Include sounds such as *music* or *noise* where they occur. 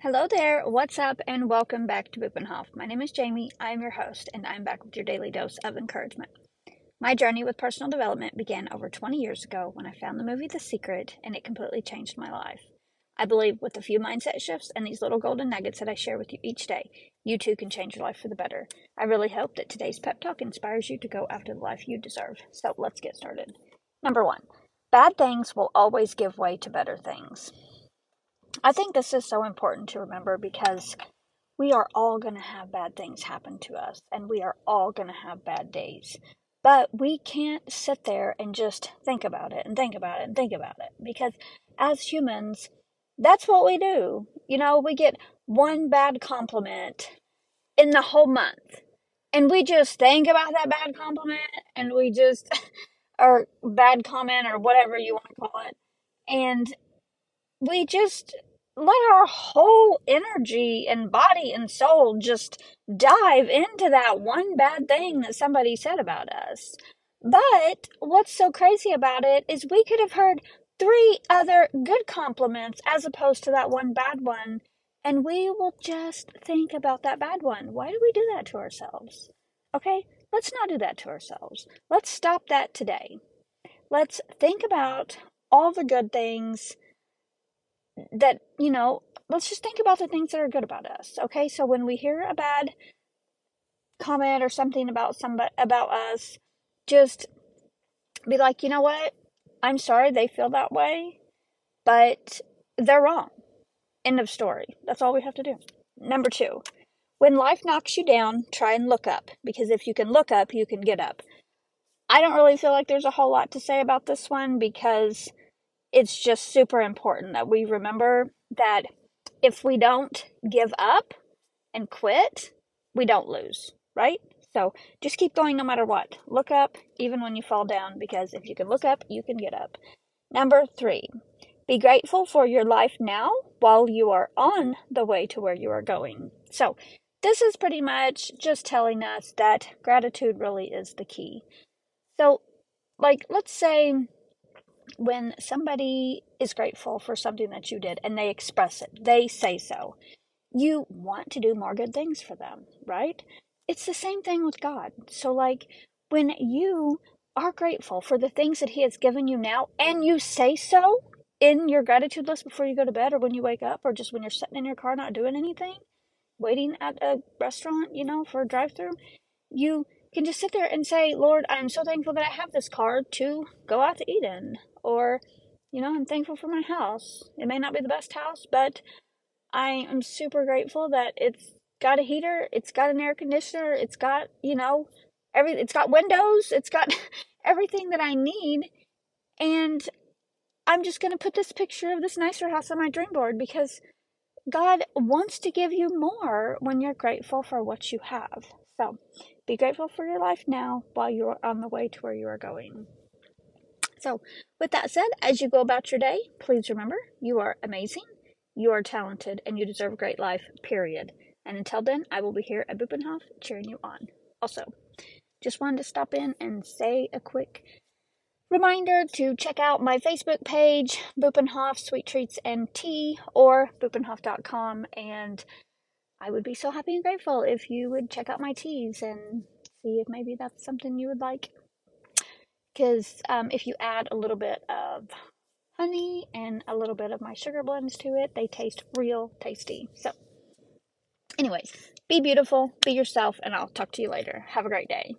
Hello there, what's up, and welcome back to Bupenhof. My name is Jamie, I am your host, and I'm back with your daily dose of encouragement. My journey with personal development began over 20 years ago when I found the movie The Secret, and it completely changed my life. I believe with a few mindset shifts and these little golden nuggets that I share with you each day, you too can change your life for the better. I really hope that today's pep talk inspires you to go after the life you deserve. So let's get started. Number one, bad things will always give way to better things. I think this is so important to remember because we are all going to have bad things happen to us and we are all going to have bad days. But we can't sit there and just think about it and think about it and think about it because as humans, that's what we do. You know, we get one bad compliment in the whole month and we just think about that bad compliment and we just, *laughs* or bad comment or whatever you want to call it. And we just let our whole energy and body and soul just dive into that one bad thing that somebody said about us. But what's so crazy about it is we could have heard three other good compliments as opposed to that one bad one, and we will just think about that bad one. Why do we do that to ourselves? Okay, let's not do that to ourselves. Let's stop that today. Let's think about all the good things that, you know, let's just think about the things that are good about us. Okay? So when we hear a bad comment or something about somebody about us, just be like, "You know what? I'm sorry they feel that way, but they're wrong." End of story. That's all we have to do. Number 2. When life knocks you down, try and look up because if you can look up, you can get up. I don't really feel like there's a whole lot to say about this one because it's just super important that we remember that if we don't give up and quit, we don't lose, right? So just keep going no matter what. Look up even when you fall down because if you can look up, you can get up. Number three, be grateful for your life now while you are on the way to where you are going. So this is pretty much just telling us that gratitude really is the key. So, like, let's say when somebody is grateful for something that you did and they express it, they say so, you want to do more good things for them, right? It's the same thing with God. So, like, when you are grateful for the things that He has given you now and you say so in your gratitude list before you go to bed or when you wake up or just when you're sitting in your car not doing anything, waiting at a restaurant, you know, for a drive through, you can just sit there and say, Lord, I'm so thankful that I have this car to go out to eat in. Or, you know, I'm thankful for my house. It may not be the best house, but I am super grateful that it's got a heater, it's got an air conditioner, it's got, you know, every it's got windows, it's got *laughs* everything that I need. And I'm just going to put this picture of this nicer house on my dream board because God wants to give you more when you're grateful for what you have. So, be grateful for your life now while you're on the way to where you are going. So, with that said, as you go about your day, please remember you are amazing, you are talented, and you deserve a great life, period. And until then, I will be here at Bupenhof cheering you on. Also, just wanted to stop in and say a quick reminder to check out my Facebook page, Bupenhof Sweet Treats and Tea, or bupenhof.com. And I would be so happy and grateful if you would check out my teas and see if maybe that's something you would like. Because um, if you add a little bit of honey and a little bit of my sugar blends to it, they taste real tasty. So, anyways, be beautiful, be yourself, and I'll talk to you later. Have a great day.